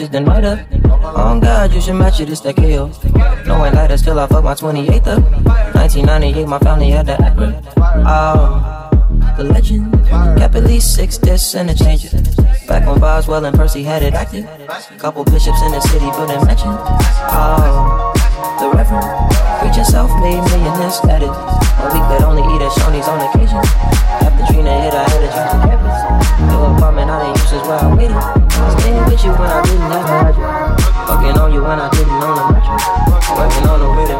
Patches then light up. Oh God, you should match it, it's that KO. No ain't lighter, still I fuck my 28th up. 1998, my family had that accurate. Oh, the legend. Kept at least six discs and a change. Back when Boswell and Percy had it active. Couple bishops in the city building mansions. Oh, the reverend. Preaching self-made millionaire status. A week that only eat at Shoney's on occasion. After Trina hit, I had to drink the campus. Your apartment, I didn't use this where I waited. Staying with you when I didn't have a hydrant. Fucking on you when I didn't own a mattress. Working on the way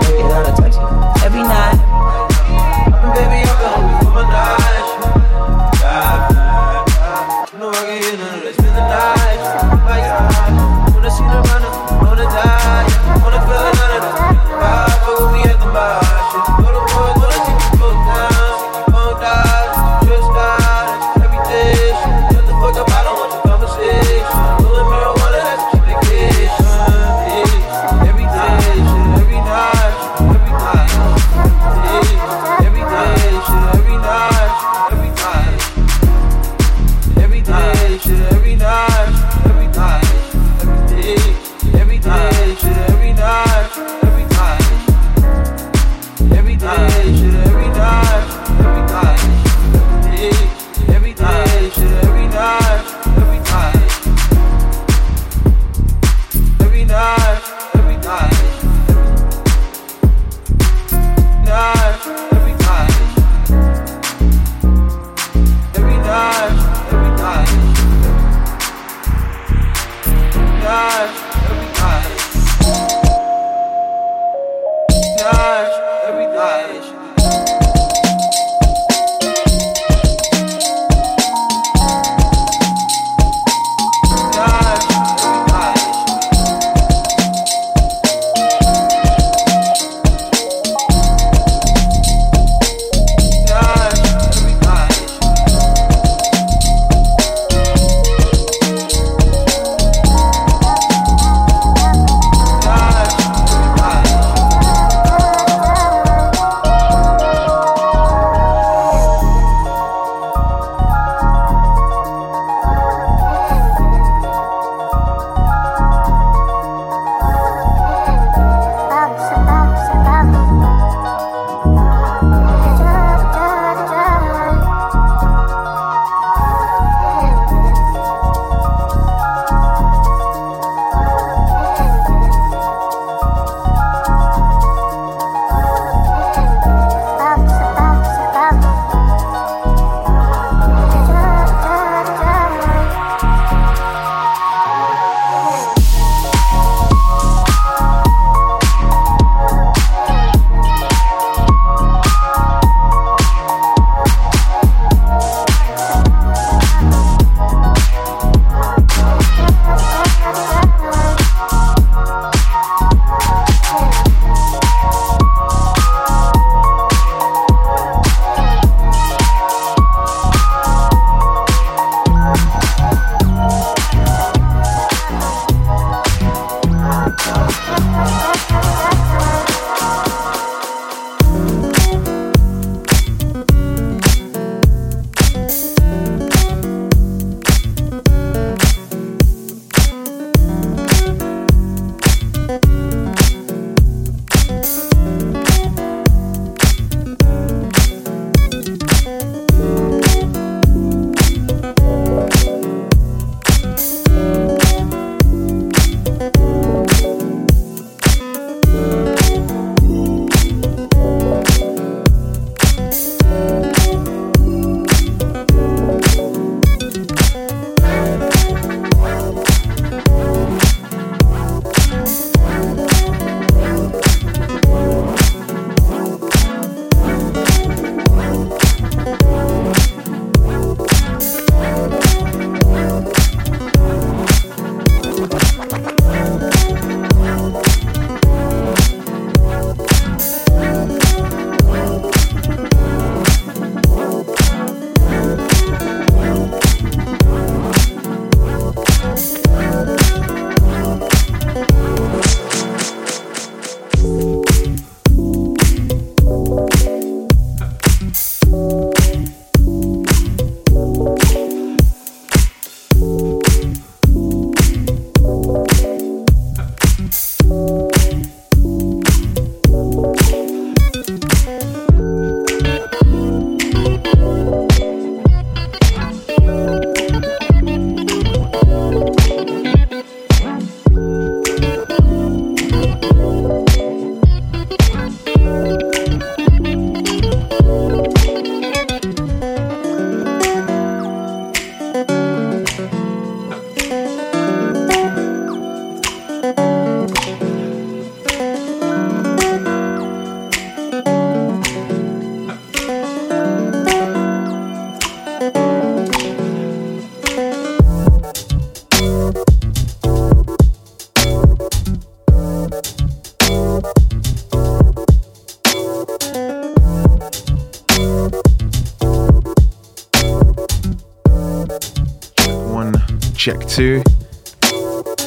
check two.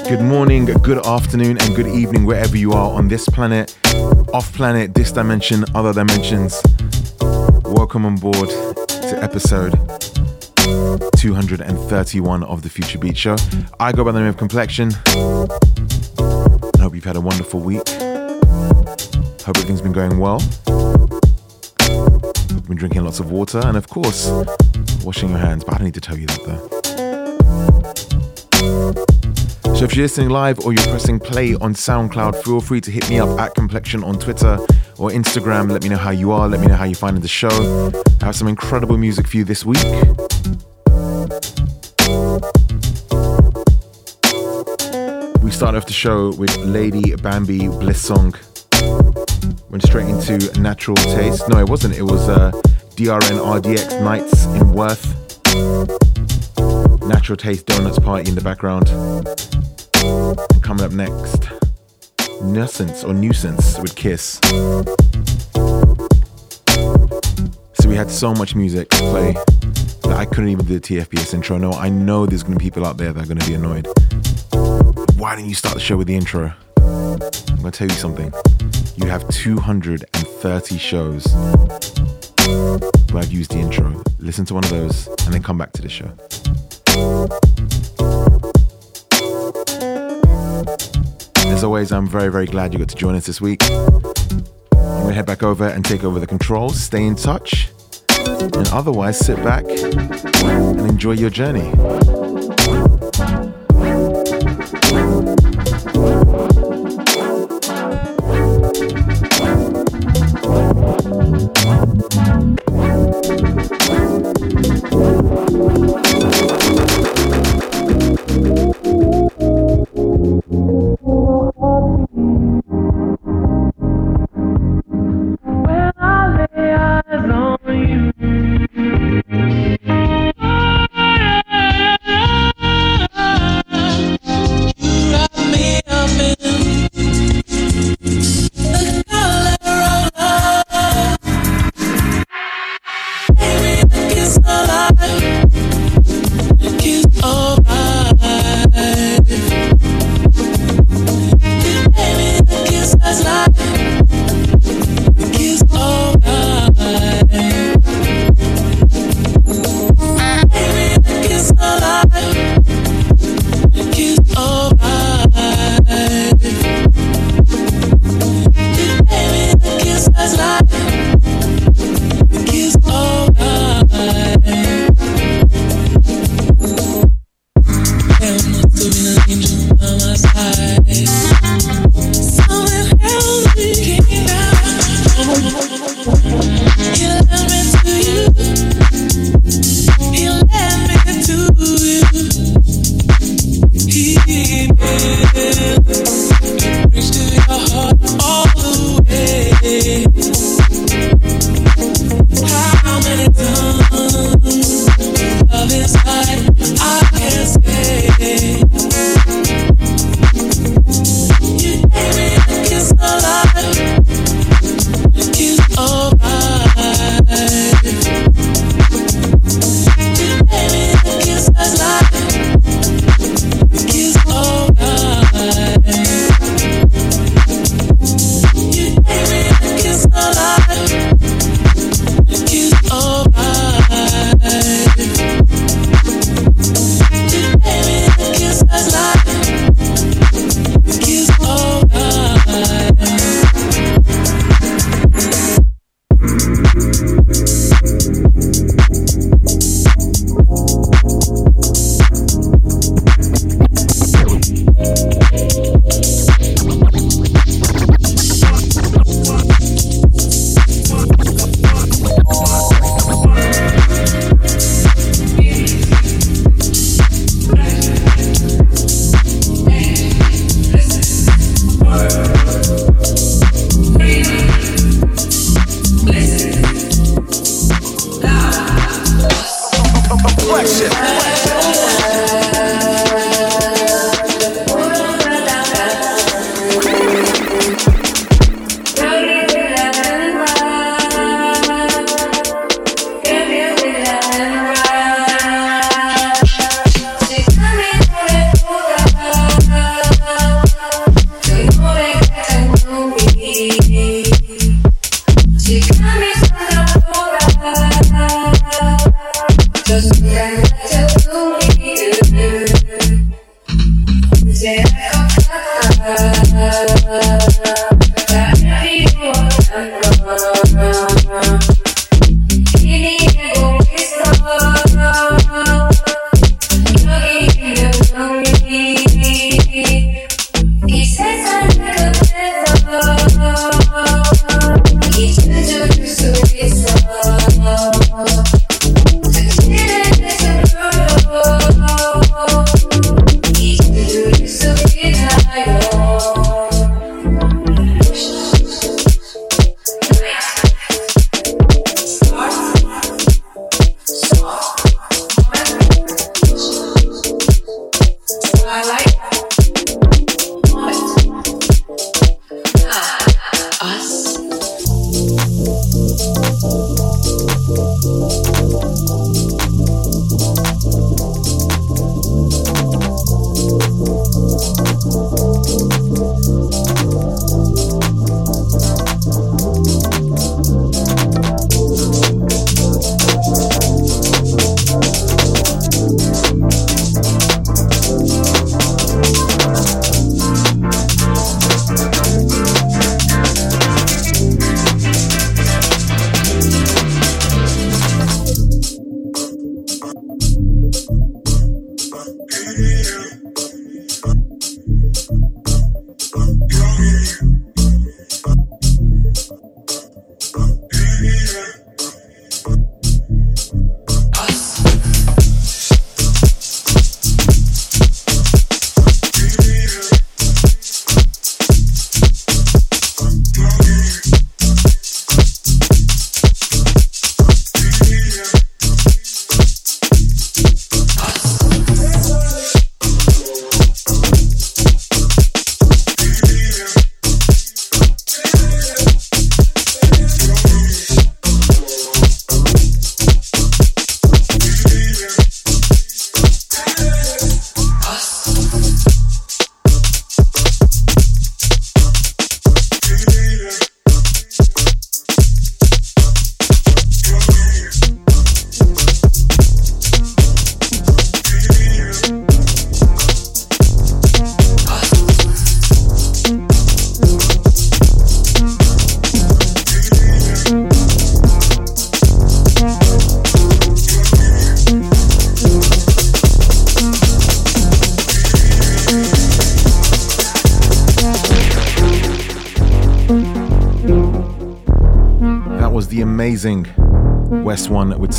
Good morning, good afternoon, and good evening wherever you are on this planet, off planet, this dimension, other dimensions. Welcome on board to episode 231 of the Future Beat Show. I go by the name of Complexion. I hope you've had a wonderful week. Hope everything's been going well. Been drinking lots of water and, of course, washing your hands. But I don't need to tell you that though. So if you're listening live or you're pressing play on SoundCloud, feel free to hit me up at Complexion on Twitter or Instagram. Let me know how you are. Let me know how you're finding the show. I have some incredible music for you this week. We start off the show with Lady Bambi Bliss Song. Went straight into Natural Taste. No, it wasn't. It was uh, DRN RDX Nights in Worth. Natural Taste Donuts Party in the background. And coming up next, Nuisance or Nuisance with Kiss. So we had so much music to play that I couldn't even do the TFBS intro. No, I know there's gonna be people out there that are gonna be annoyed. Why didn't you start the show with the intro? I'm gonna tell you something. You have 230 shows where I've used the intro. Listen to one of those and then come back to the show. As always, I'm very, very glad you got to join us this week. I'm gonna head back over and take over the controls. Stay in touch. And otherwise, sit back and enjoy your journey.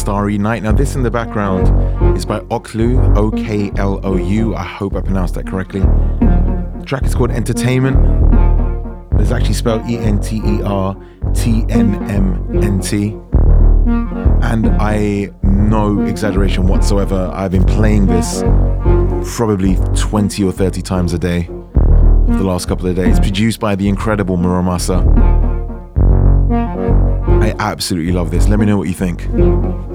Starry Night. Now, this in the background is by Oklou, O K L O U. I hope I pronounced that correctly. The track is called Entertainment. It's actually spelled E N T E R T N M N T. And I, no exaggeration whatsoever, I've been playing this probably 20 or 30 times a day for the last couple of days. Produced by the incredible Mura Masa. I absolutely love this. Let me know what you think.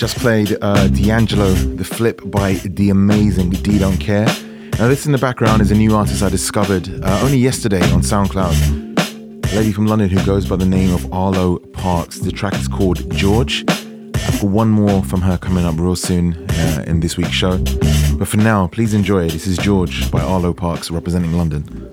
Just played uh, D'Angelo, The Flip by The Amazing D Don't Care. Now, this in the background is a new artist I discovered uh, only yesterday on SoundCloud. A lady from London who goes by the name of Arlo Parks. The track is called George. I've got one more from her coming up real soon uh, in this week's show. But for now, please enjoy. This is George by Arlo Parks representing London.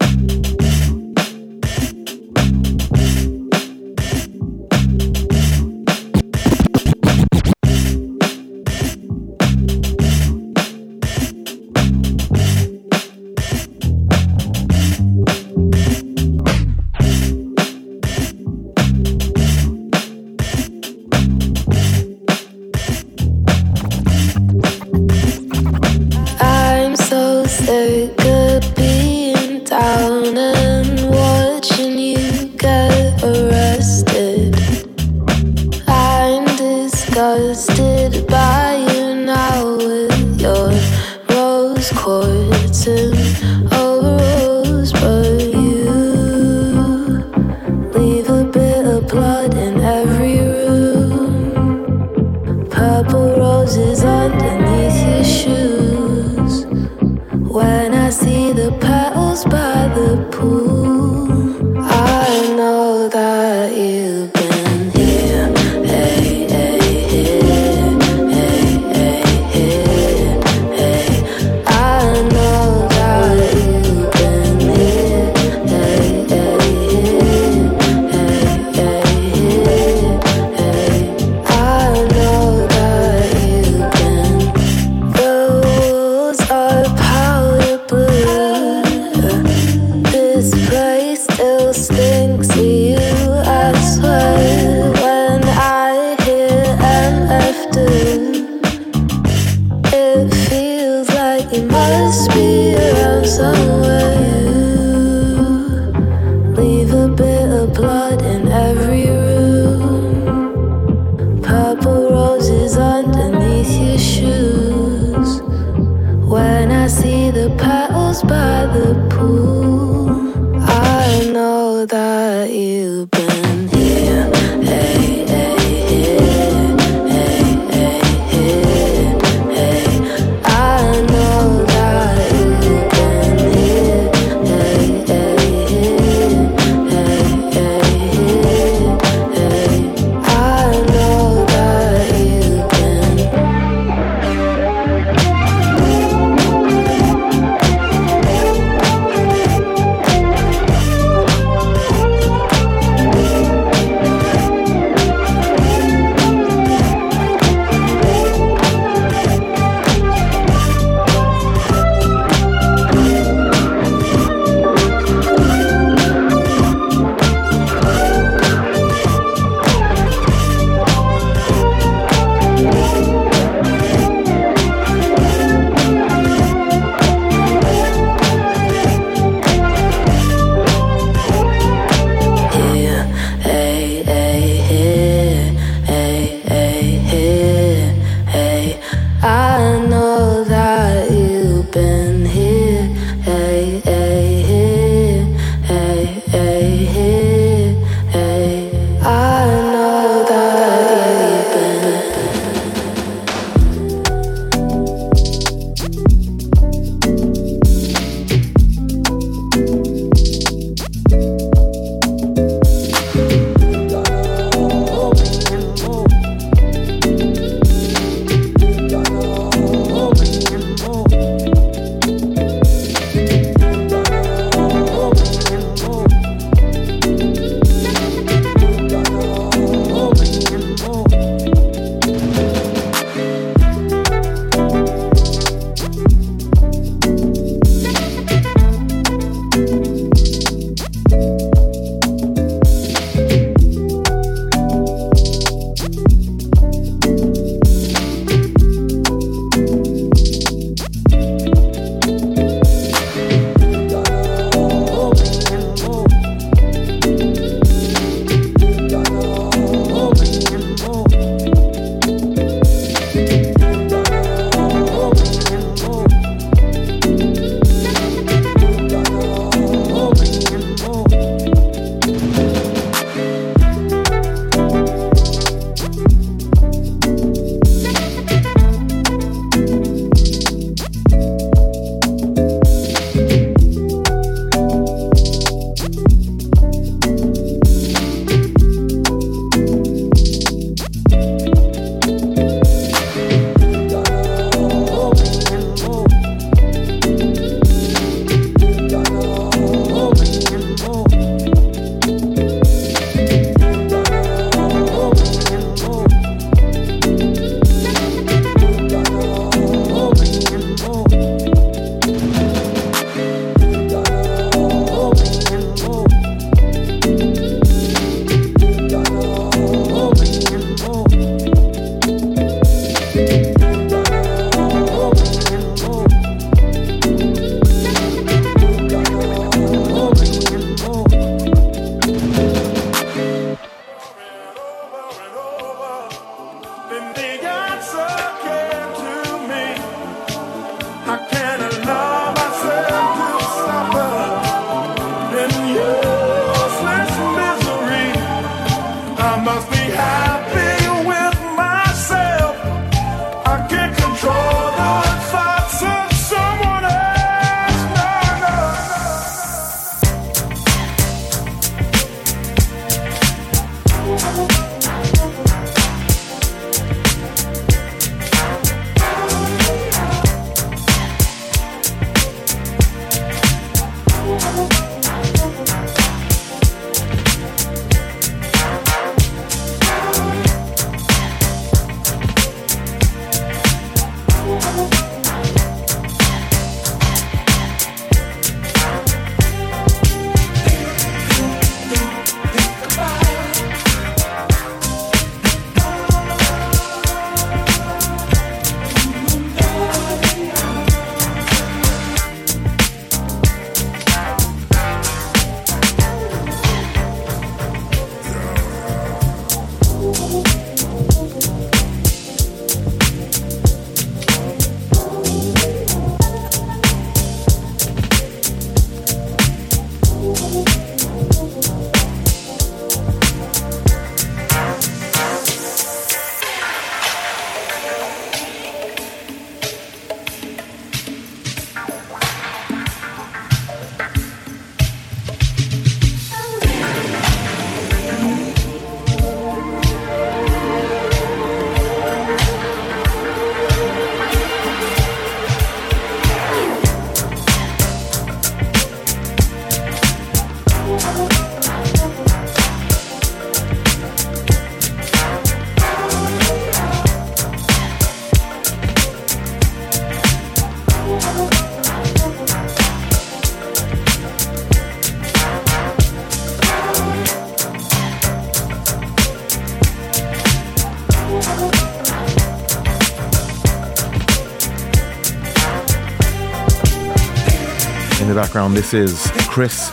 This is Chris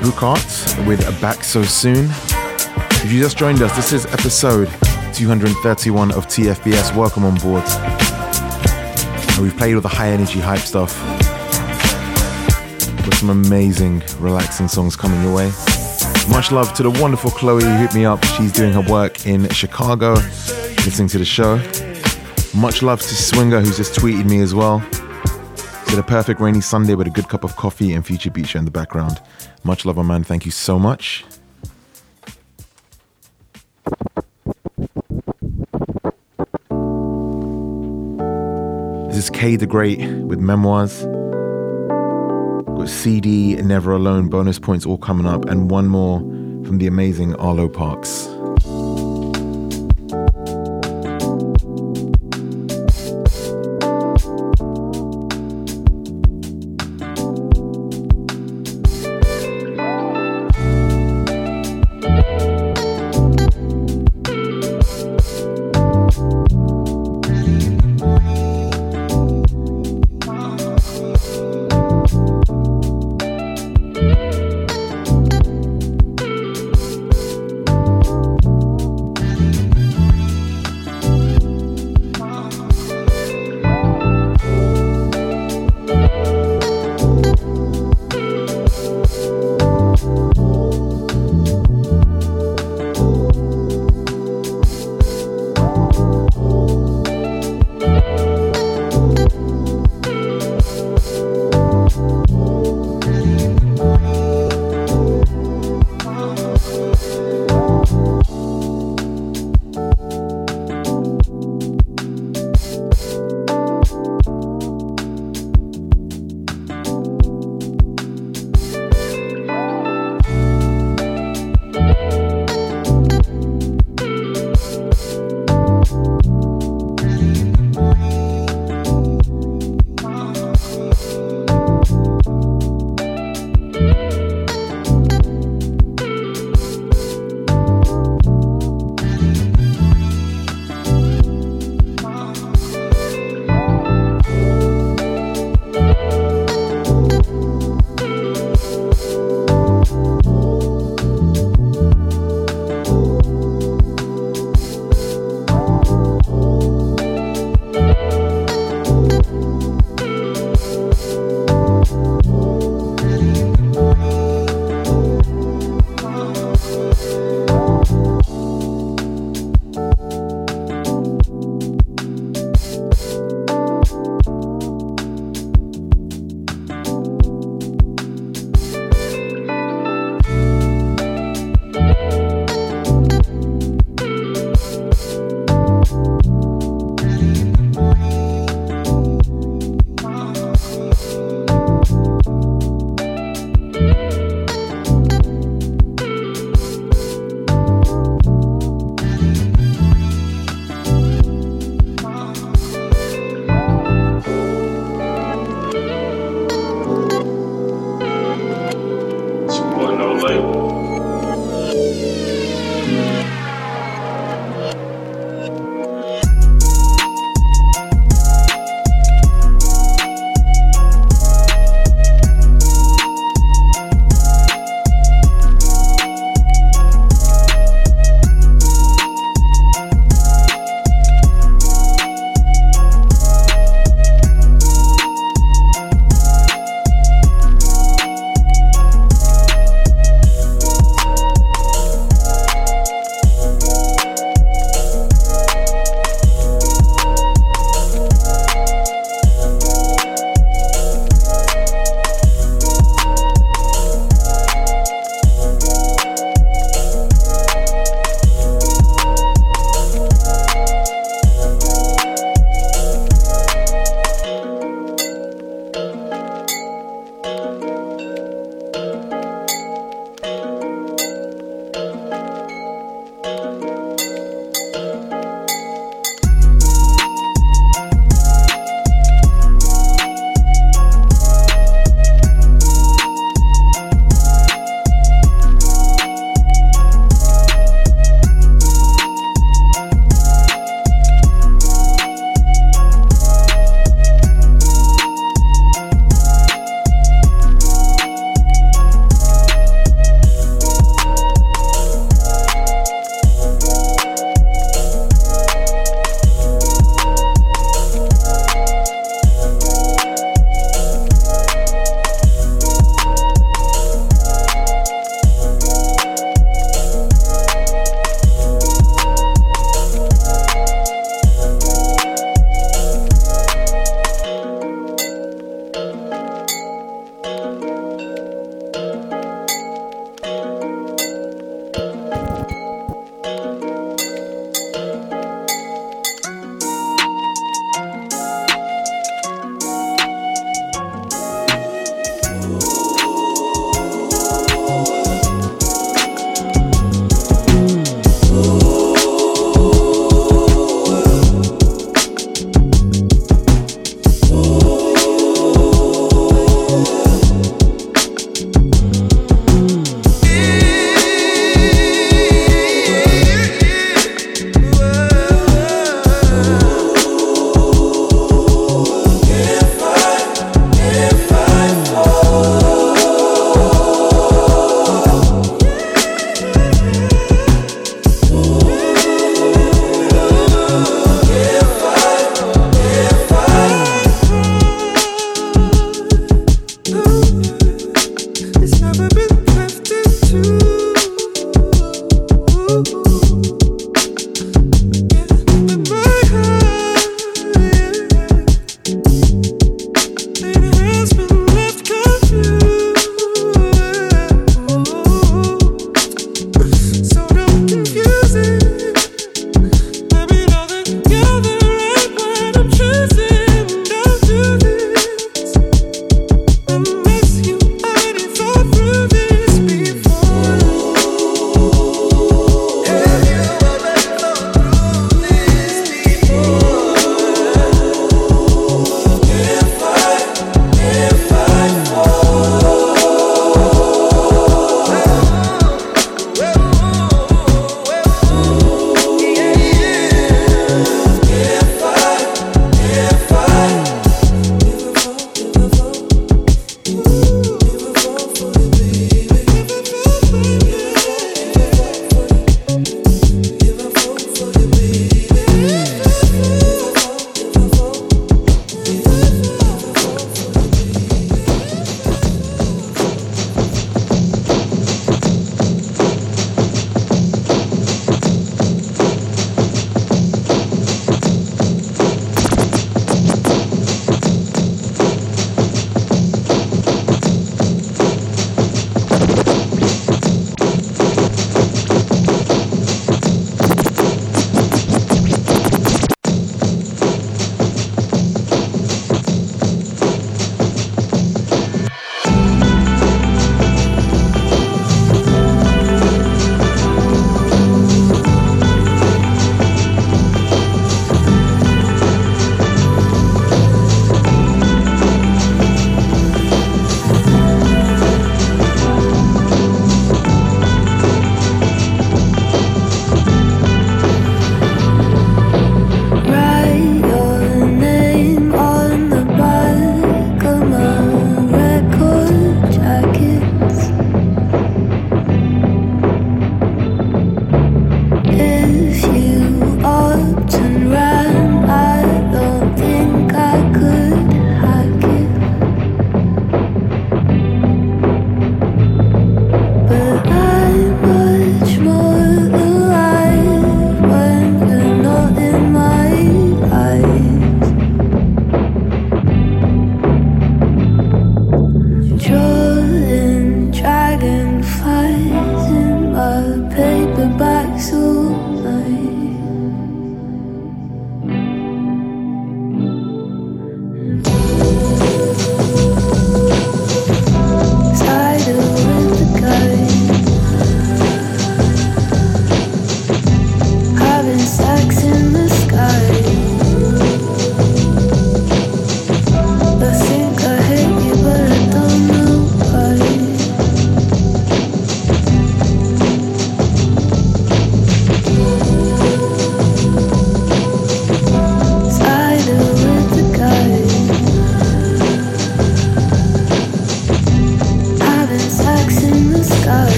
Burkart with Back So Soon. If you just joined us, this is episode 231 of TFBS. Welcome on board. We've played all the high energy hype stuff. With some amazing, relaxing songs coming your way. Much love to the wonderful Chloe who hit me up. She's doing her work in Chicago, listening to the show. Much love to Swinger who's just tweeted me as well. Said a perfect rainy Sunday with a good cup of coffee and Future Beats in the background. Much love, my man. Thank you so much. This is Kdagreat with Memoirs. Got See Dee, Never Alone, bonus points all coming up, and one more from the amazing Arlo Parks.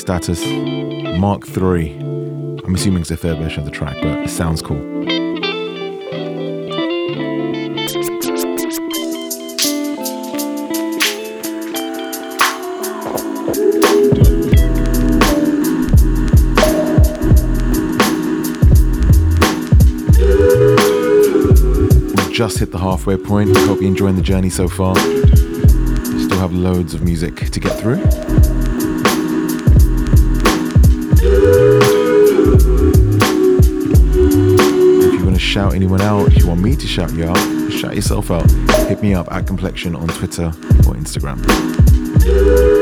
Status Mark III. I'm assuming it's a third version of the track, but it sounds cool. We've just hit the halfway point. Hope you're enjoying the journey so far Still have loads of music to get through. Shout anyone out, if you want me to shout you out, Shout yourself out. Hit me up at Complexion on Twitter or Instagram.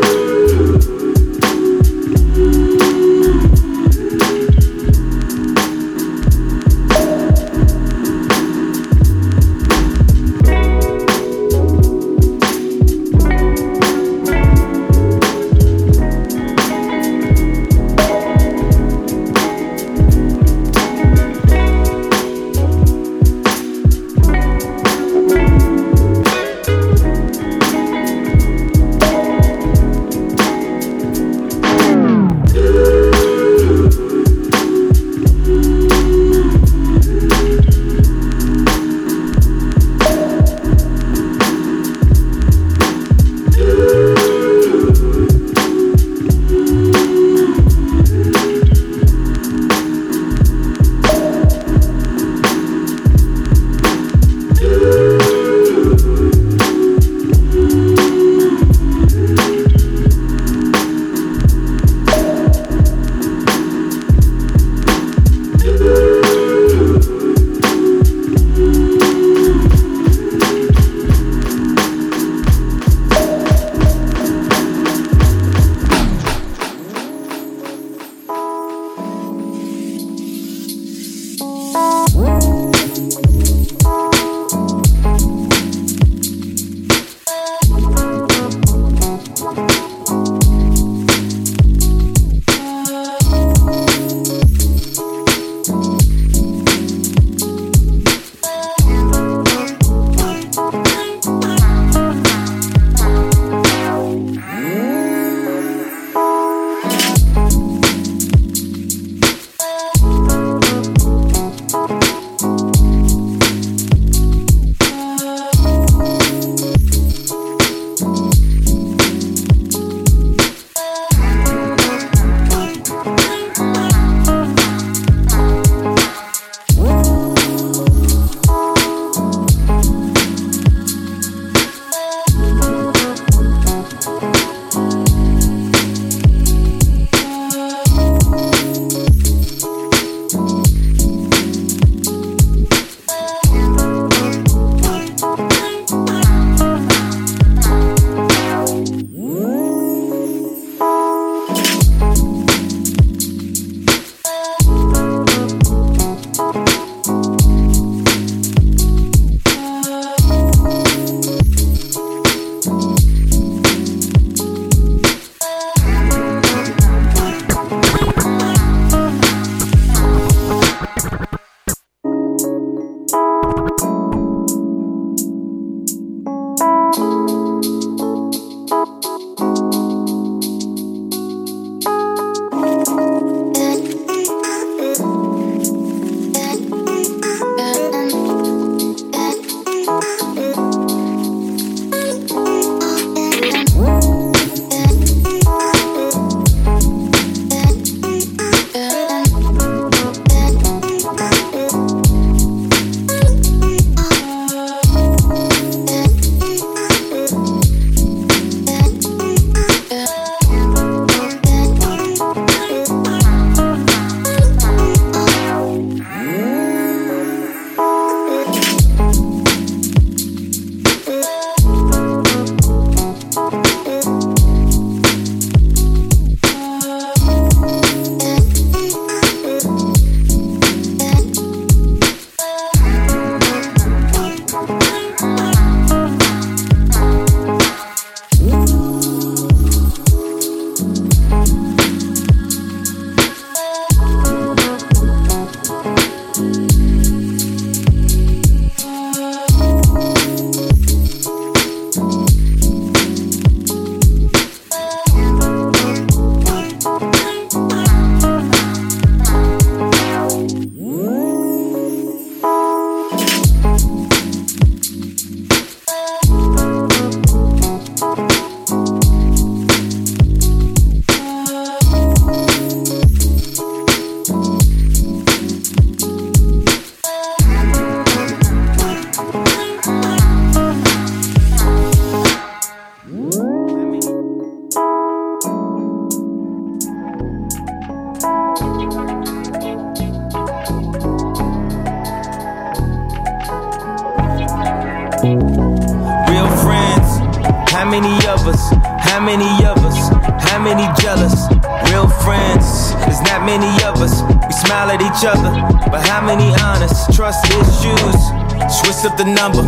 Number.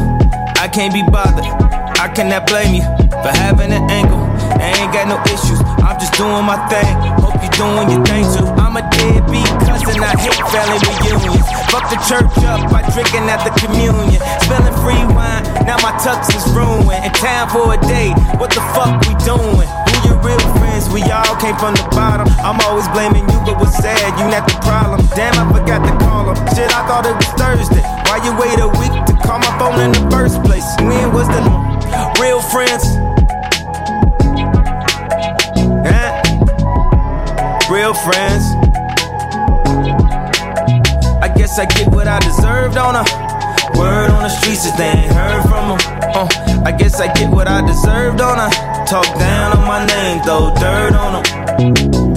I can't be bothered. I cannot blame you for having an angle. I ain't got no issues. I'm just doing my thing. Hope you're doing your thing too. I'm a deadbeat cousin. I hate family reunions. Fuck the church up by drinking at the communion. Spilling free wine. Now my tux is ruined. In time for a date. What the fuck we doing? Who your real friends? We all came from the bottom. I'm always blaming you, but what's sad? You not the problem. Damn, I forgot to call him. Shit, I thought it was Thursday. Why you wait a week call my phone in the first place? When was the real friends? real friends. I guess I get what I deserved on a word on the streets if they ain't heard from them. Uh, I guess I get what I deserved on a talk down on my name, throw dirt on them.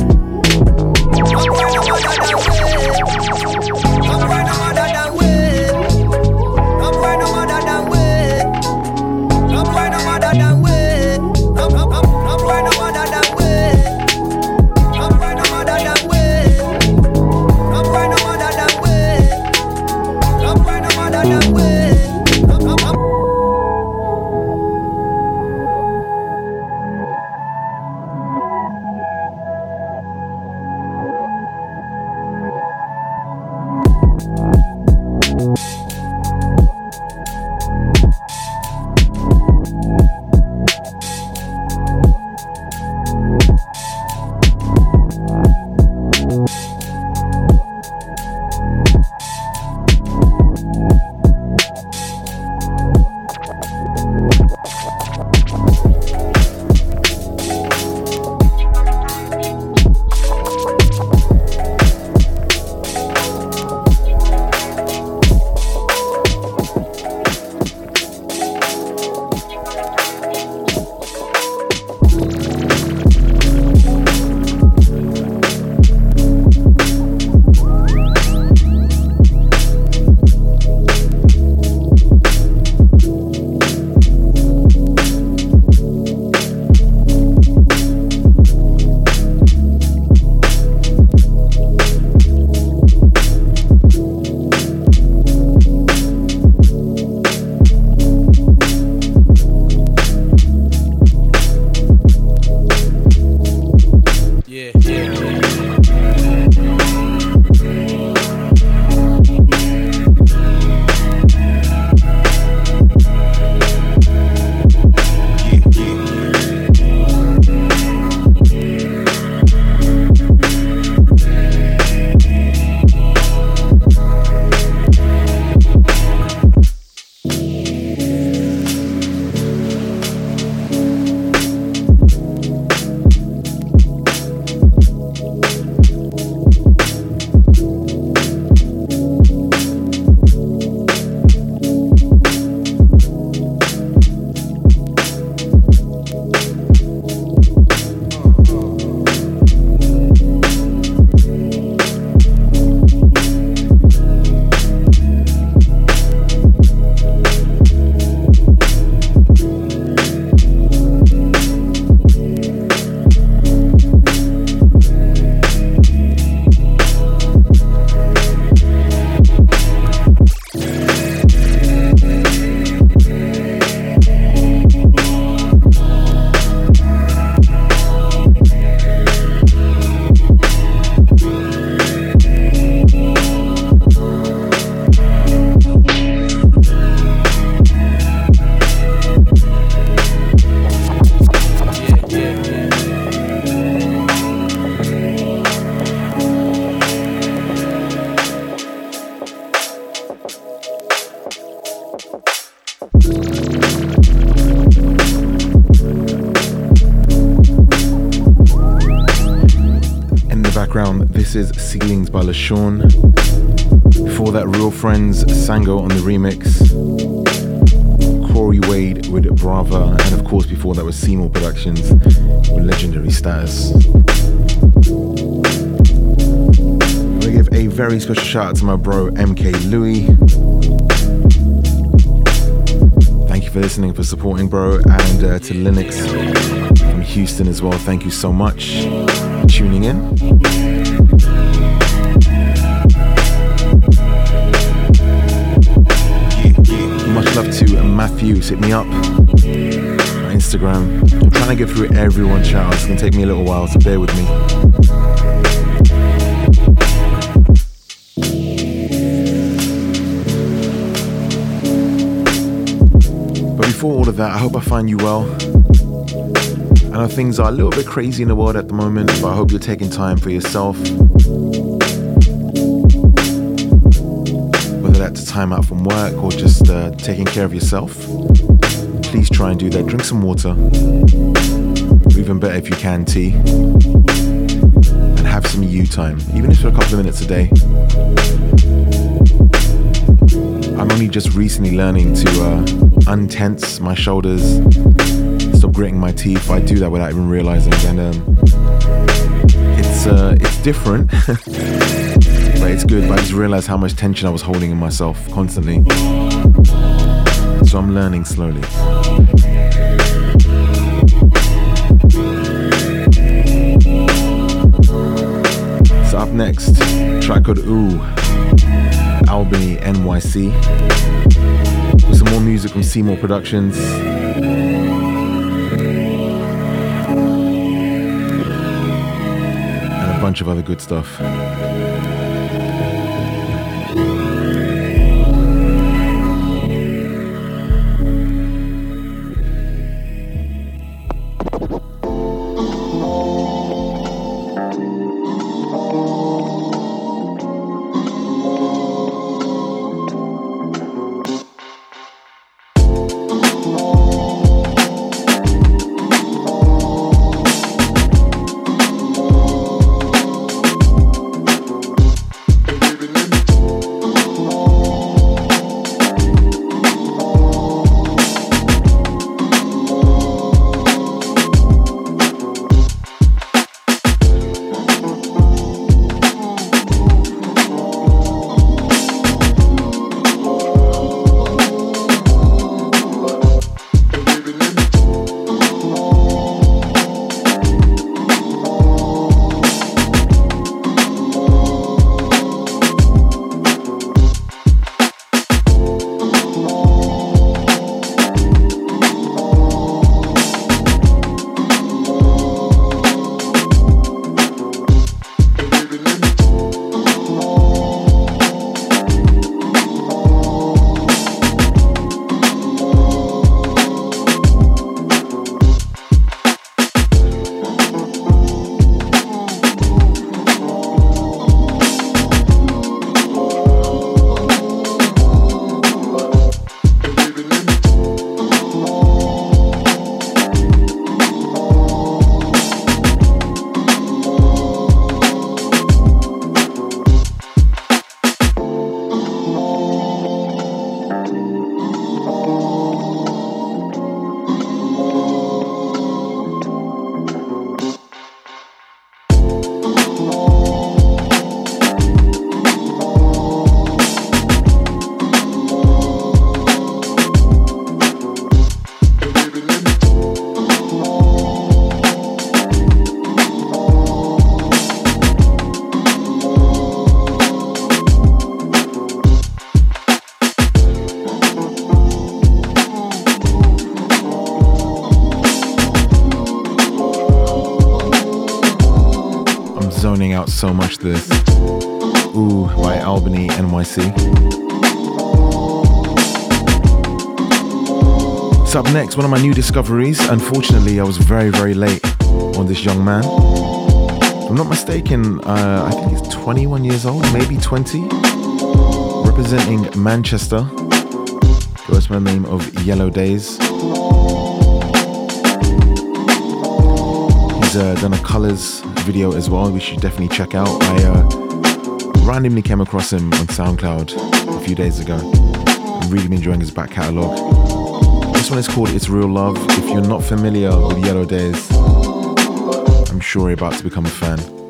By LaShawn. Before that, Real Friends Sango on the remix. Korey Wade with Brava. And of course, before that was Seemore Productions with Legendary Status. I want to give a very special shout out to my bro MK Louie. Thank you for listening, for supporting, bro. And uh, to Linux from Houston as well, thank you so much tuning in. Love to uh, Matthew. Hit me up on Instagram. I'm trying to get through everyone's shout It's going to take me a little while, so bear with me. But before all of that, I hope I find you well. I know things are a little bit crazy in the world at the moment, but I hope you're taking time for yourself. Time out from work or just uh, taking care of yourself, please try and do that. Drink some water, even better if you can, tea, and have some you time, even if for a couple of minutes a day. I'm only just recently learning to uh, untense my shoulders, stop gritting my teeth. I do that without even realizing, and um, it's uh, it's different, it's good. But I just realized how much tension I was holding in myself constantly. So I'm learning slowly. So up next, track called Ooh, Albany NYC. With some more music from Seemore Productions. And a bunch of other good stuff. Discoveries. Unfortunately, I was very, very late on this young man. If I'm not mistaken, uh, I think he's 21 years old, maybe 20. Representing Manchester. Goes by the name of Yellow Days. He's uh, done a colours video as well, which you definitely check out. I uh, randomly came across him on SoundCloud a few days ago. I'm really enjoying his back catalogue. This one is called It's Real Love. If you're not familiar with Yellow Days, I'm sure you're about to become a fan.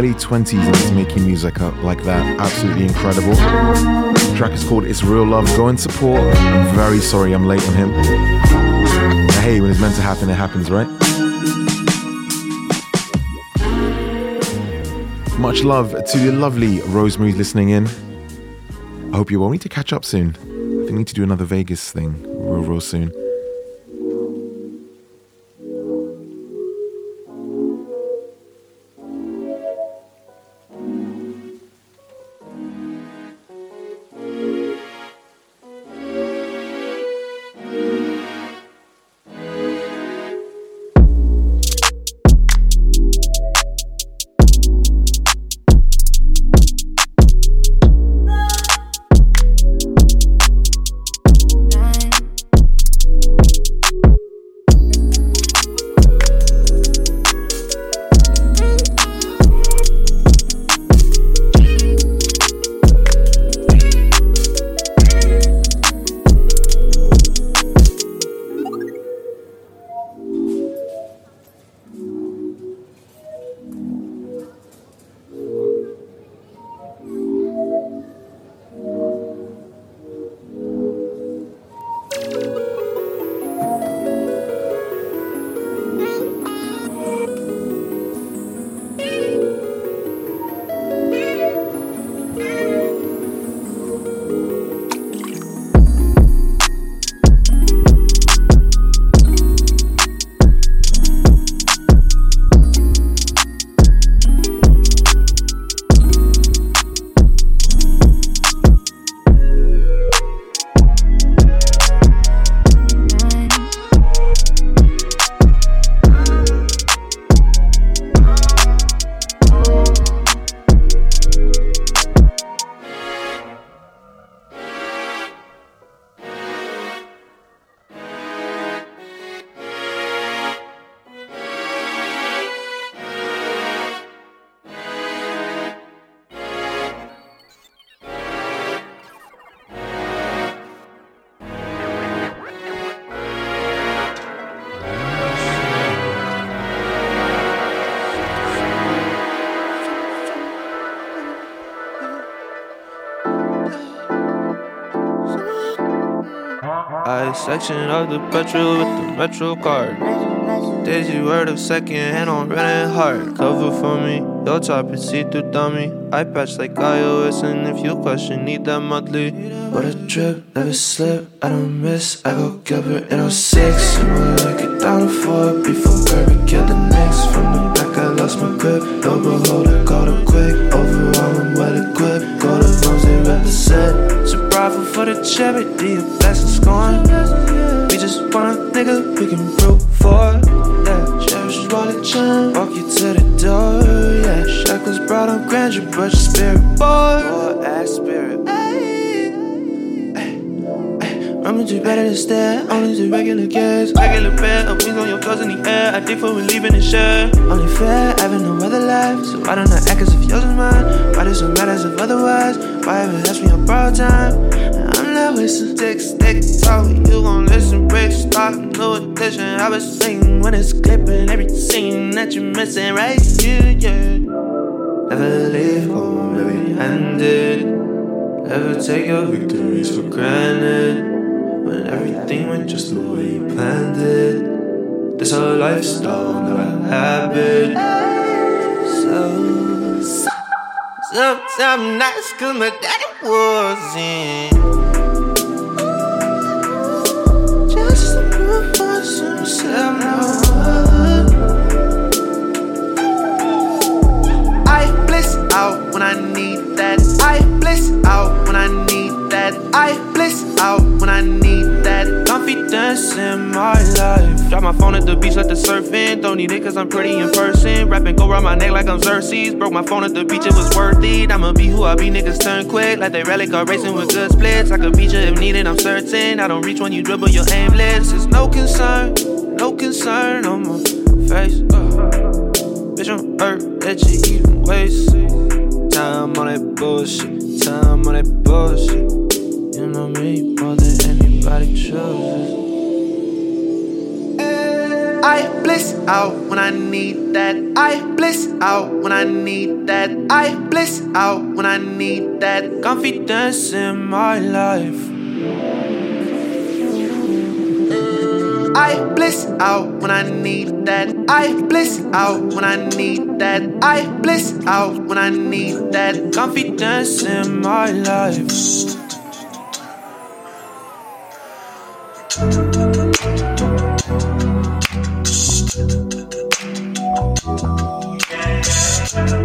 Early 20s and he's making music like that. Absolutely incredible. The track is called It's Real Love. Go and support. I'm very sorry I'm late on him. hey, when it's meant to happen, it happens, right? Much love to the lovely Rosemary listening in. I hope you will. We need to catch up soon. I think we need to do another Vegas thing real, real soon. I section of the petrol with the metro card. Daisy word of second hand on running hard. Cover for me, your top is see through dummy. I patch like iOS, and if you question, need that monthly. What a trip, never slip, I don't miss. I go Gilbert in 06. And we'll like it down to four before Kirby killed the next. From the back, I lost my grip. No beholder, caught it quick. Overall, I'm well equipped. Go to rooms, they represent. So prideful for the charity, a blessing scorn. Just a nigga we can root for. Yeah, cherish wallet chain, walk you to the door. Yeah, shackles brought on grandeur, but your spirit. Boy, ass spirit. Rummage you better than stare, only to regular gas. Regular bed, a wings on your toes in the air. I think for leaving the share. Only fair, having no other life. So why don't I act as if yours is mine? Why does it matter as if otherwise? Why ever ask me on borrowed time? Not wasting sticks, stick talk. You gon' listen, break, stop, no addition. I was singing when it's clipping every scene that you're missing right here, yeah. Never leave home empty handed. Never take your victories for granted. When everything went just the way you planned it. This whole lifestyle, never a habit. So, so sometimes nice, cause my daddy wasn't. Bliss out when I need that. I bliss out when I need that. Confidence in my life. Drop my phone at the beach, let the surf in. Don't need it cause I'm pretty in person. Rapping go around my neck like I'm Xerxes. Broke my phone at the beach, it was worth it. I'ma be who I be, niggas turn quick. Like they rally car racing with good splits. I could beat you if needed, I'm certain. I don't reach when you dribble, you're aimless. It's no concern, no concern on my face. Bitch, I'm hurt that you even waste time on that bullshit, time on that bullshit. You know me more than anybody chooses. I bliss out when I need that. I bliss out when I need that. I bliss out when I need that. Confidence in my life. I bliss out when I need that. I bliss out when I need that. I bliss out when I need that. Confidence in my life. Yeah.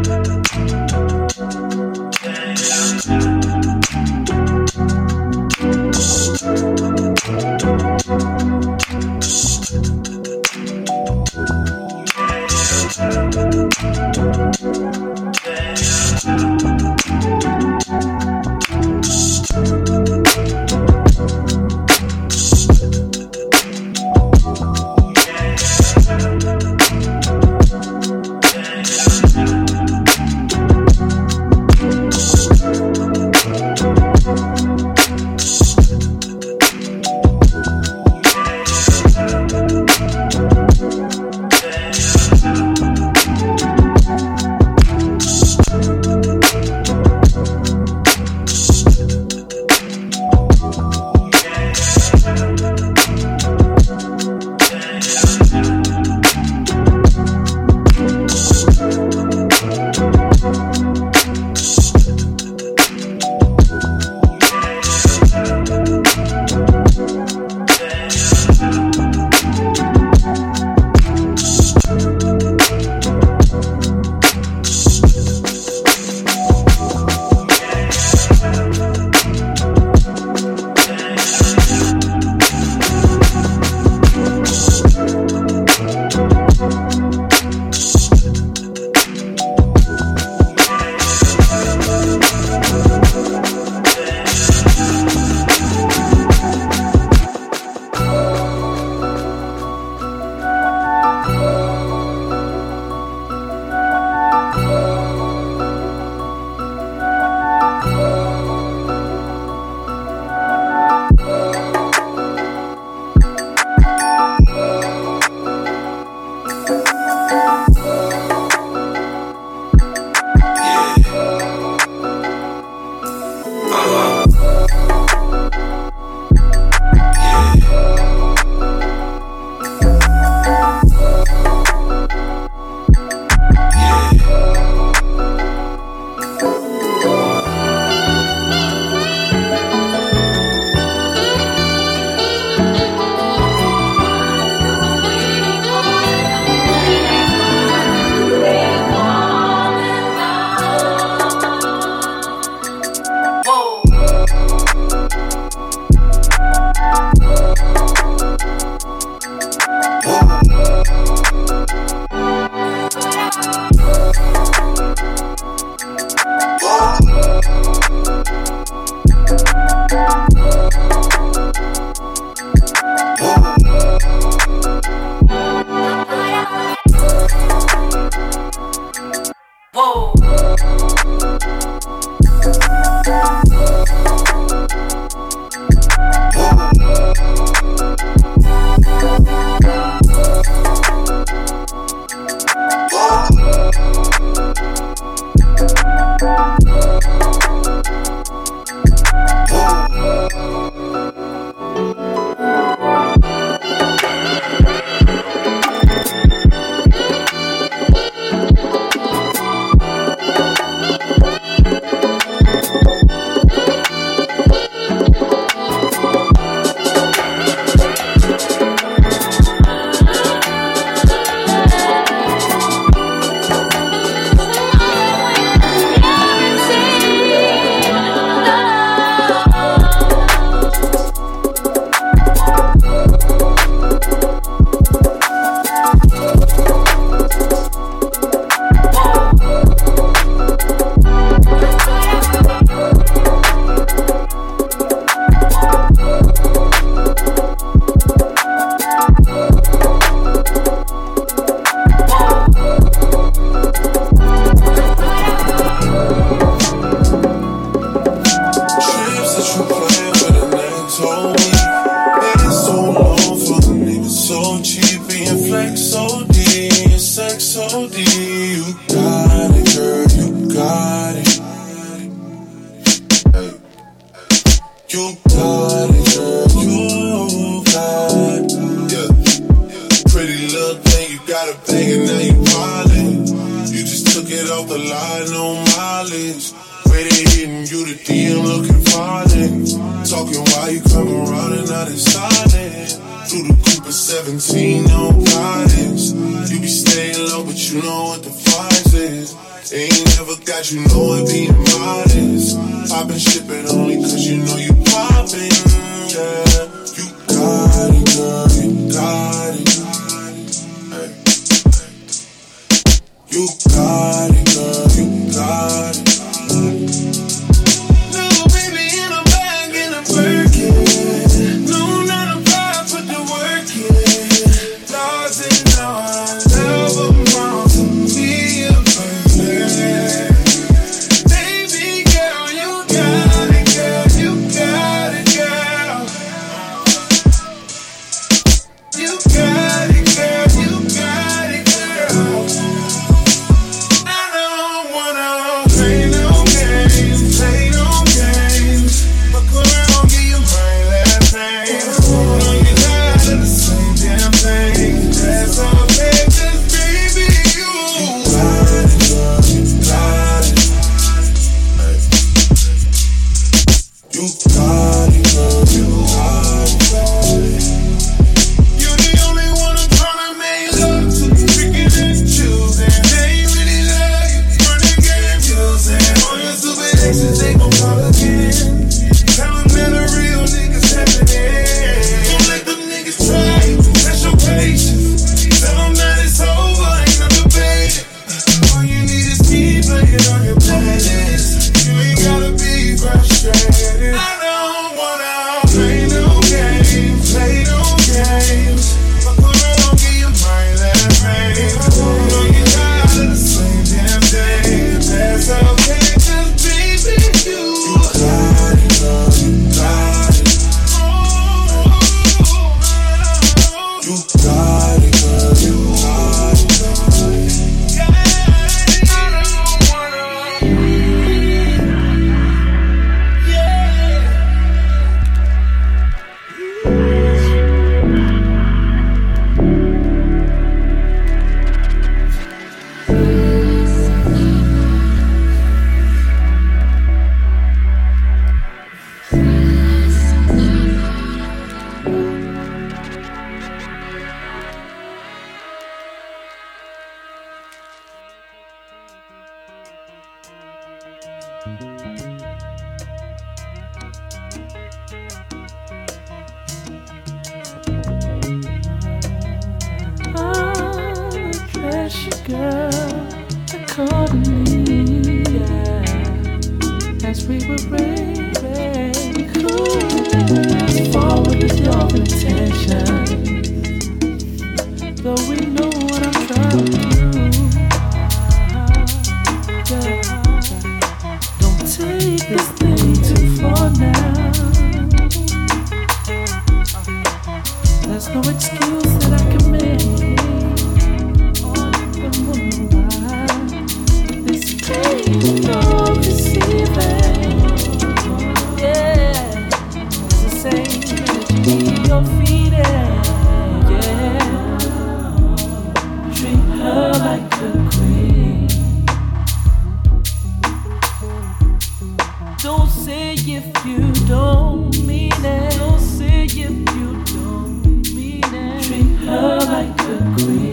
Her like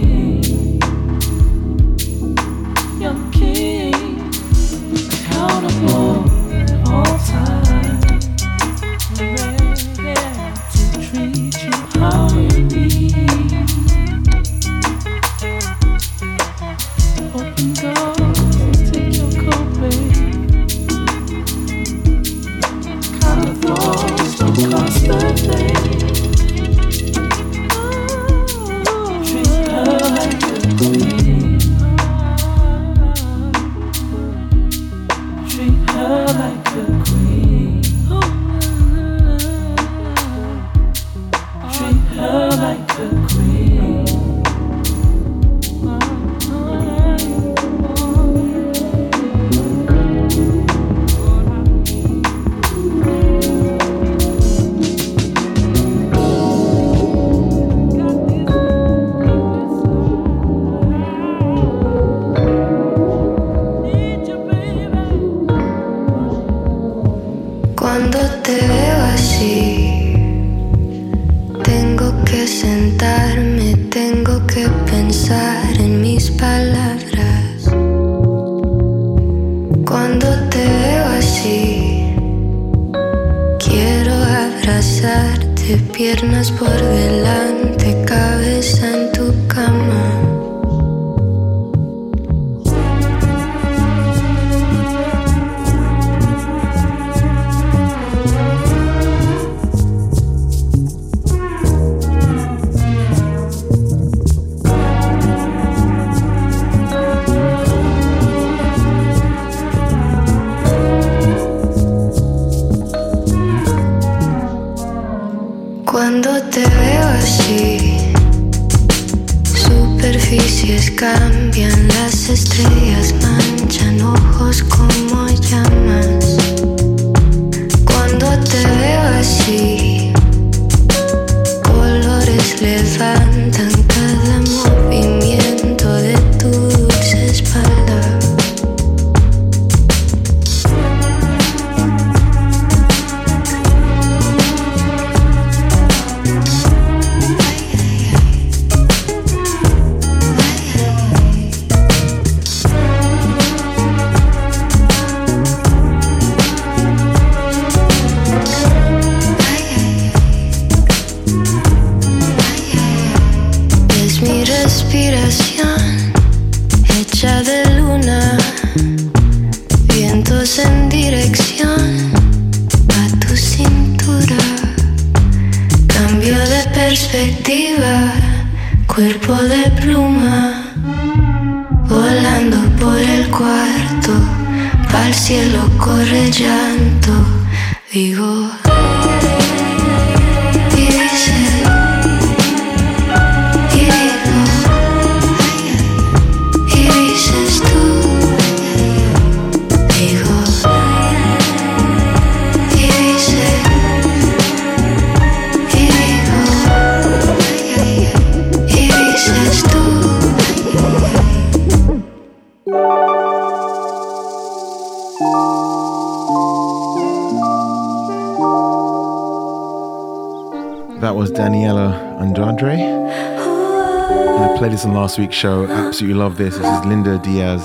Andre. And I played this on last week's show. Absolutely love this. This is Linda Diaz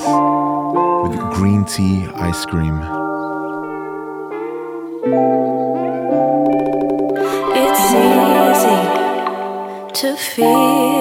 with green tea ice cream. It's easy to feel.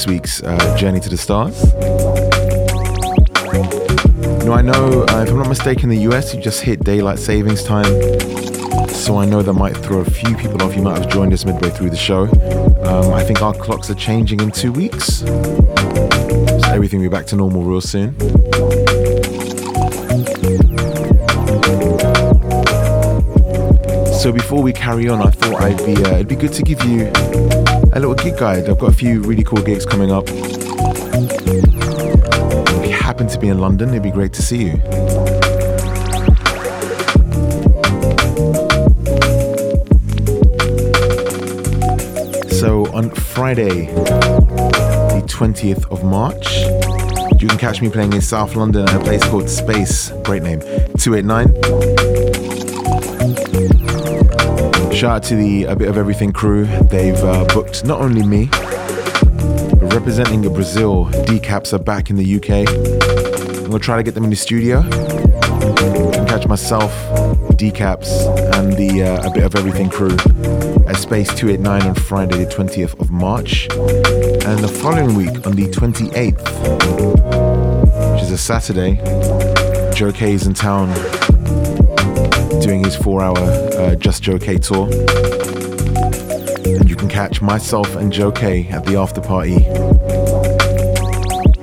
This week's uh, Journey to the Stars. Now, I know, uh, if I'm not mistaken, the US, you just hit daylight savings time. So I know that might throw a few people off. You might have joined us midway through the show. Um, I think our clocks are changing in two weeks. So everything will be back to normal real soon. So before we carry on, I thought I'd be uh, it'd be good to give you a little gig guide. I've got a few really cool gigs coming up. If you happen to be in London, it'd be great to see you. So on Friday, the 20th of March, you can catch me playing in South London at a place called Space. Great name. 289. Shout out to the A Bit of Everything crew. They've uh, booked not only me, but representing Brazil, Decaps are back in the UK. I'm gonna try to get them in the studio. and catch myself, Decaps, and the uh, A Bit of Everything crew at Space 289 on Friday, the 20th of March. And the following week, on the 28th, which is a Saturday, Joe Kay is in town doing his four hour uh, Just Joe Kay tour. And you can catch myself and Joe Kay at the after party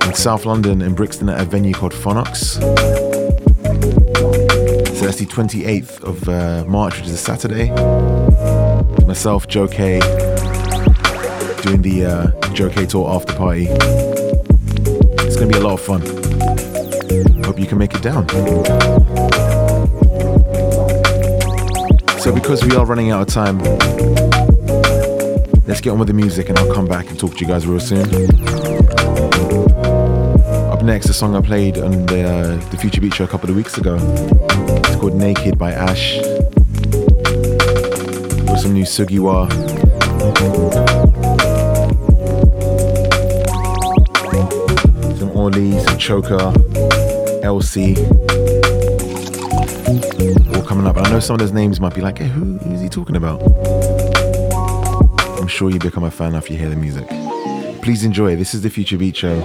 in South London in Brixton at a venue called Phonox. So that's the 28th of uh, March, which is a Saturday. Myself, Joe Kay, doing the uh, Joe Kay tour after party. It's gonna be a lot of fun. Hope you can make it down. So, because we are running out of time, let's get on with the music and I'll come back and talk to you guys real soon. Up next, a song I played on the, uh, the Future Beats Show a couple of weeks ago. It's called Naked by Ash. With some new Sugi.Wa. Some Ahwlee, some Choker, LC coming up. And I know some of those names might be like, hey, who's he talking about? I'm sure you become a fan after you hear the music. Please enjoy. This is the Future Beats Show,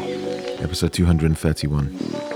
episode 231.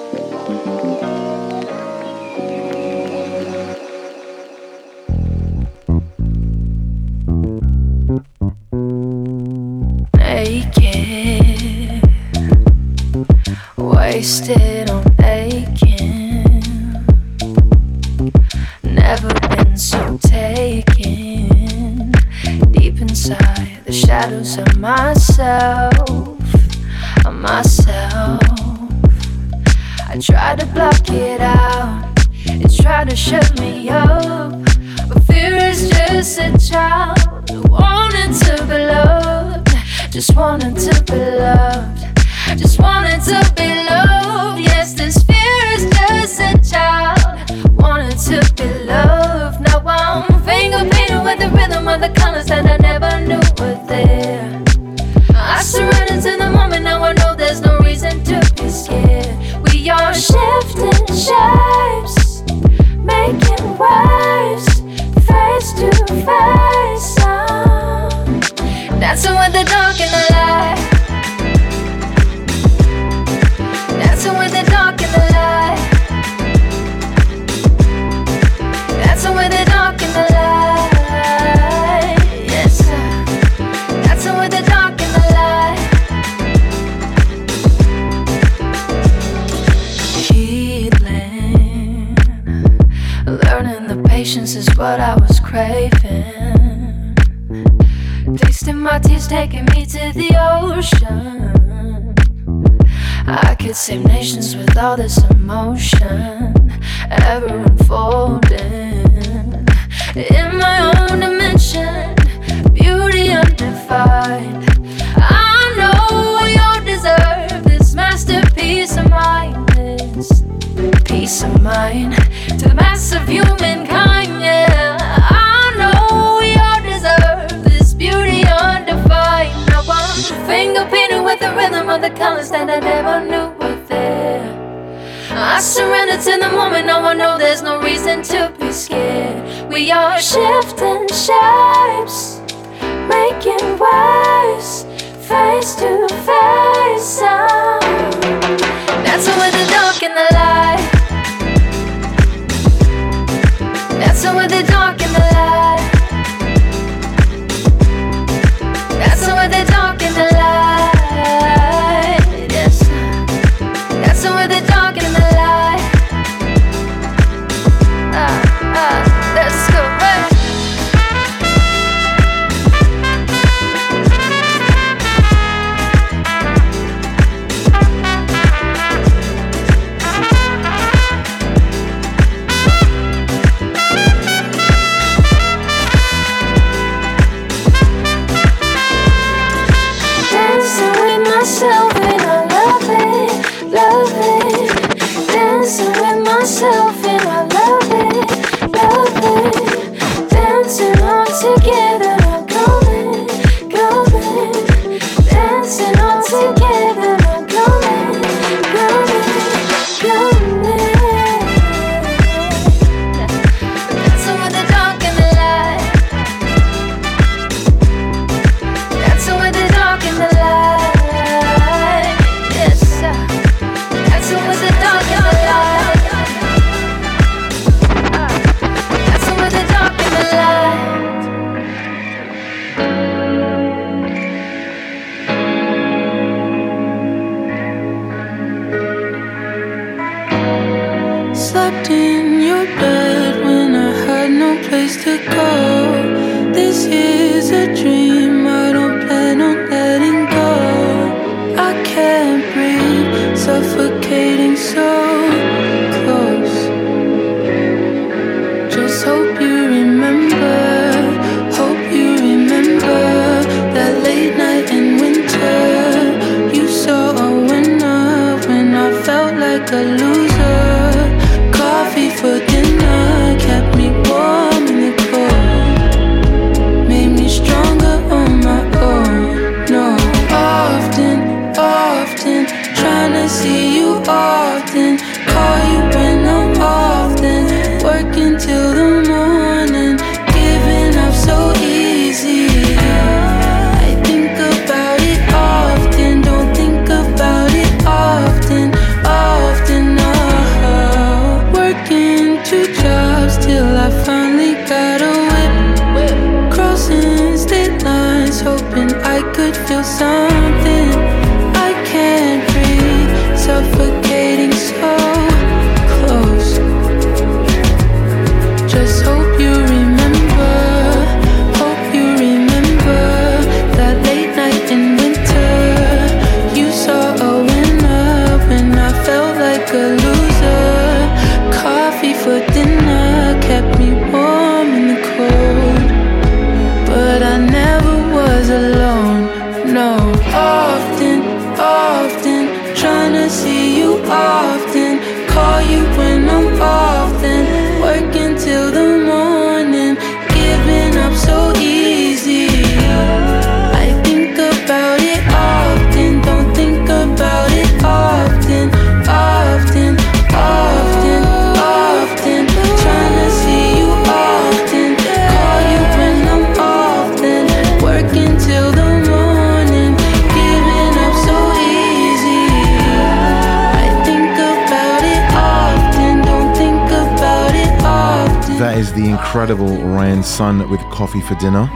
Dinner.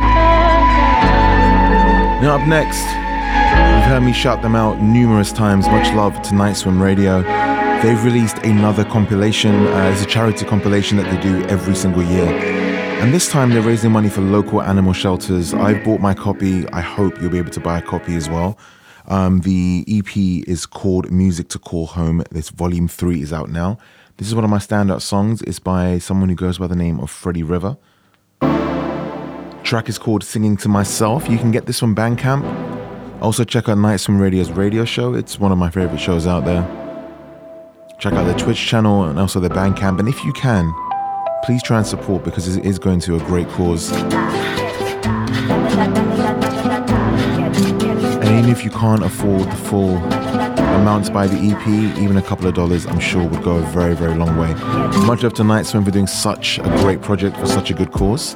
Now, up next, you've heard me shout them out numerous times. Much love to Night Swim Radio. They've released another compilation. Uh, it's a charity compilation that they do every single year. And this time they're raising money for local animal shelters. I bought my copy. I hope you'll be able to buy a copy as well. Um, the EP is called Music to Call Home. This volume three is out now. This is one of my standout songs. It's by someone who goes by the name of Freddy River. Track is called Singing to Myself. You can get this from Bandcamp. Also, check out Night Swim Radio's radio show. It's one of my favorite shows out there. Check out their Twitch channel and also their Bandcamp. And if you can, please try and support because it is going to a great cause. And even if you can't afford the full amount by the EP, even a couple of dollars, I'm sure would go a very, very long way. Much love to Night Swim for doing such a great project for such a good cause.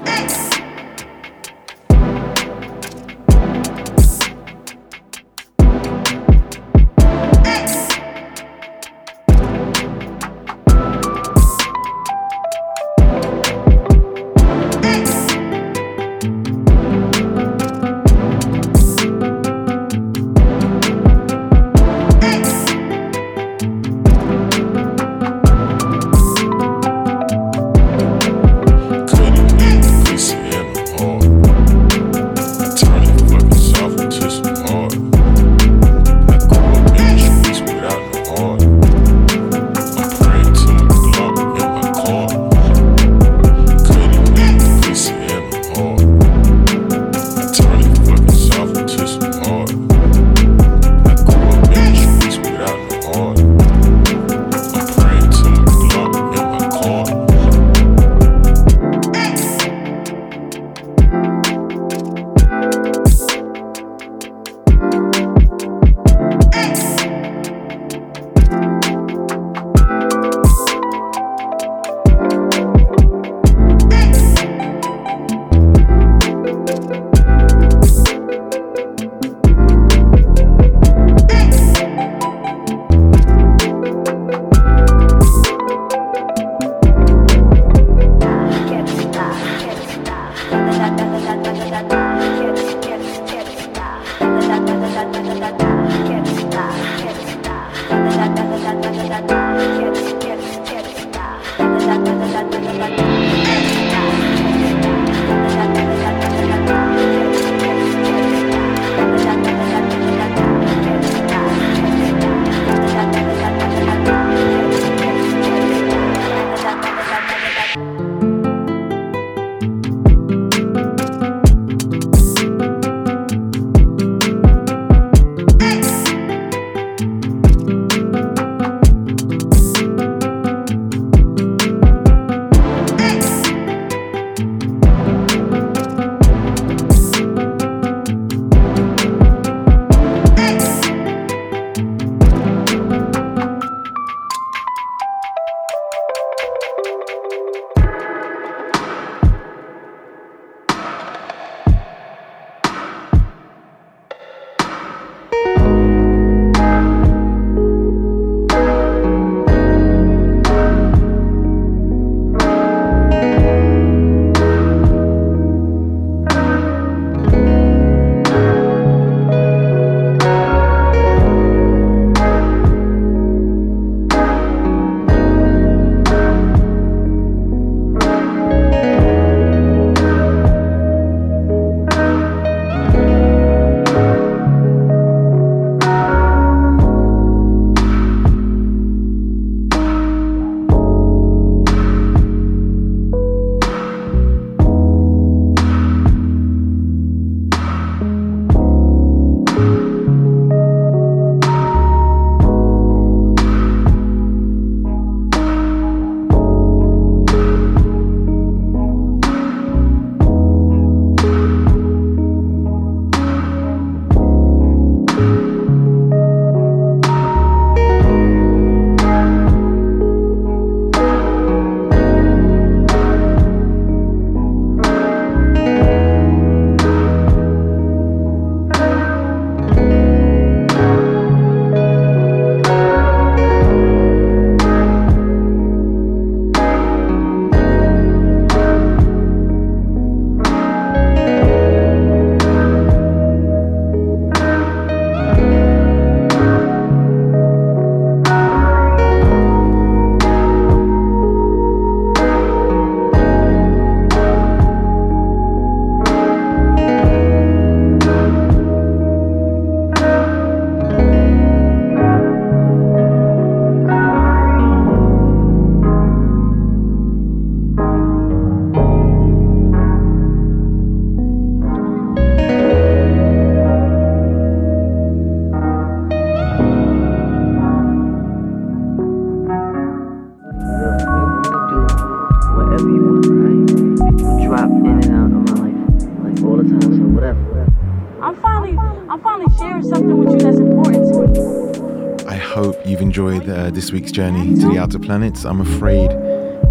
Week's journey to the outer planets. I'm afraid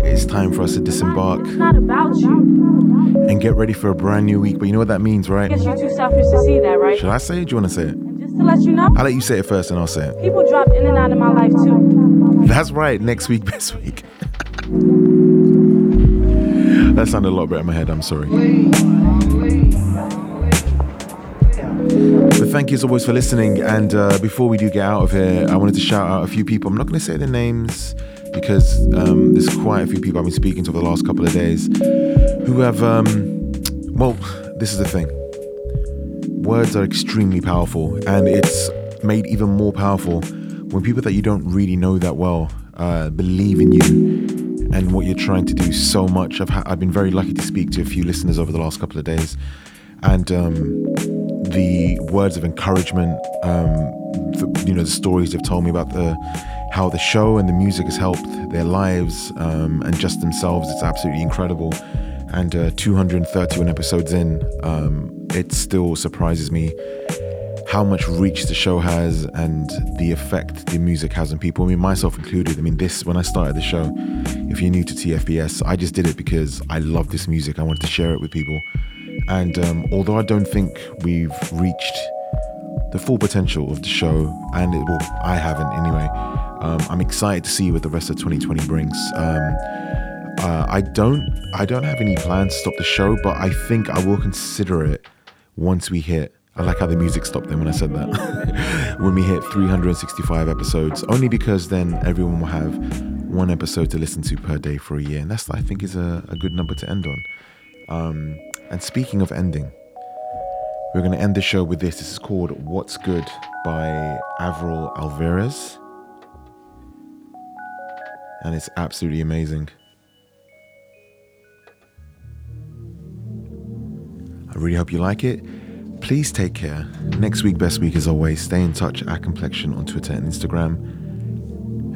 it's time for us to disembark It's not about you. and get ready for a brand new week. But you know what that means, I right? guess you're too selfish to see that, right? Should I say it? Do you want to say it? Just to let you know, I'll let you say it first and I'll say it. people drop in and out of my life too. That's right. Next week, best week. that sounded a lot better in my head. I'm sorry. Thank you as always for listening. And uh, before we do get out of here, I wanted to shout out a few people. I'm not going to say their names because um, there's quite a few people I've been speaking to over the last couple of days who have, um, well, this is the thing. Words are extremely powerful, and it's made even more powerful when people that you don't really know that well uh, believe in you and what you're trying to do so much. I've, ha- I've been very lucky to speak to a few listeners over the last couple of days, and um, the words of encouragement, um, the, you know, the stories they've told me about the how the show and the music has helped their lives um, and just themselves. It's absolutely incredible. And uh, 231 episodes in, um, it still surprises me how much reach the show has and the effect the music has on people. I mean, myself included. I mean, this when I started the show. If you're new to TFBS, I just did it because I love this music. I wanted to share it with people. And um, although I don't think we've reached the full potential of the show, and it will, I haven't anyway. Um, I'm excited to see what the rest of 2020 brings. Um, uh, I don't, I don't have any plans to stop the show, but I think I will consider it once we hit. I like how the music stopped then when I said that. when we hit 365 episodes, only because then everyone will have one episode to listen to per day for a year, and that's I think is a, a good number to end on. Um, and speaking of ending, we're going to end the show with this. This is called What's Good by Avril Alvarez. And it's absolutely amazing. I really hope you like it. Please take care. Next week, best week as always. Stay in touch at Complexion on Twitter and Instagram.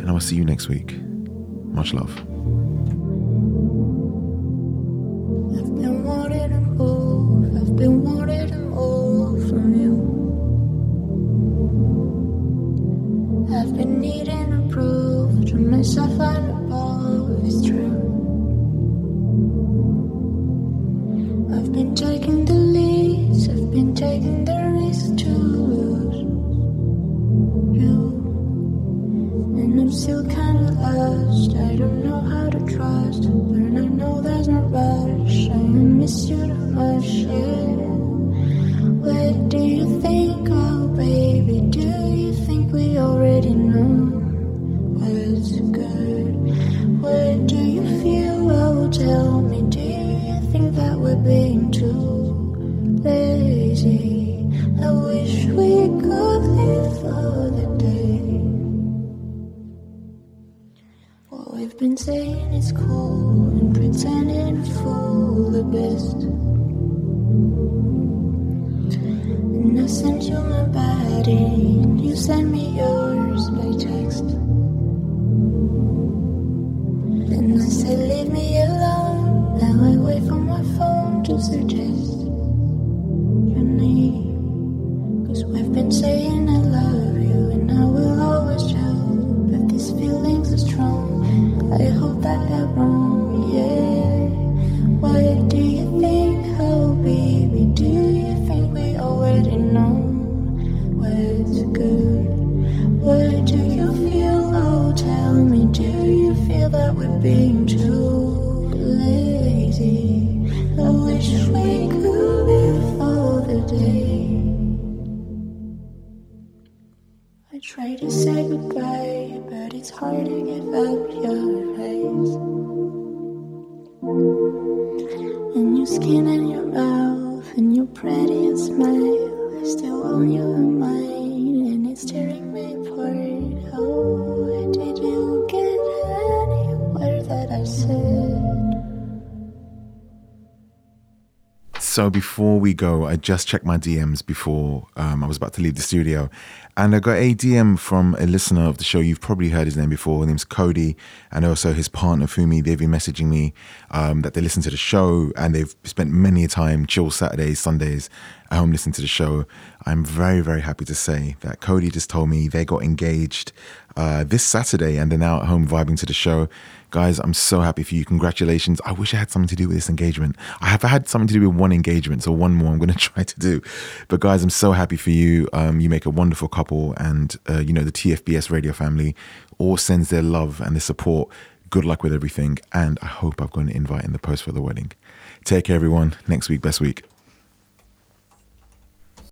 And I will see you next week. Much love. Saying is cool and pretending to fool the best. And I sent you my body, and you sent me yours but So before we go, I just checked my DMs before um, I was about to leave the studio, and I got a DM from a listener of the show. You've probably heard his name before. His name's Cody, and also his partner Fumi. They've been messaging me um, that they listen to the show, and they've spent many a time, chill Saturdays, Sundays, at home listening to the show. I'm very, very happy to say that Cody just told me they got engaged uh, this Saturday, and they're now at home vibing to the show. Guys, I'm so happy for you. Congratulations. I wish I had something to do with this engagement. I have had something to do with one engagement, so one more I'm going to try to do. But guys, I'm so happy for you. Um, you make a wonderful couple, and uh, you know the TFBS radio family all sends their love and their support. Good luck with everything, and I hope I've got an invite in the post for the wedding. Take care, everyone. Next week, best week.